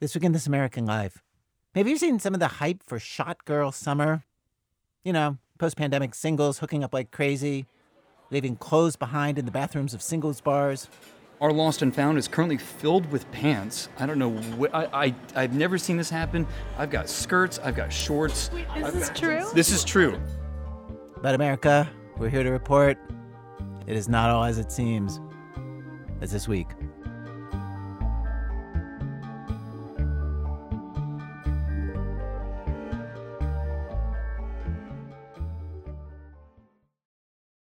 This week in This American Life. Maybe you've seen some of the hype for Shot Girl Summer? You know, post pandemic singles hooking up like crazy, leaving clothes behind in the bathrooms of singles bars. Our Lost and Found is currently filled with pants. I don't know. Wh- I, I've never seen this happen. I've got skirts, I've got shorts. Is this true? This is true. But America, we're here to report it is not all as it seems. As this week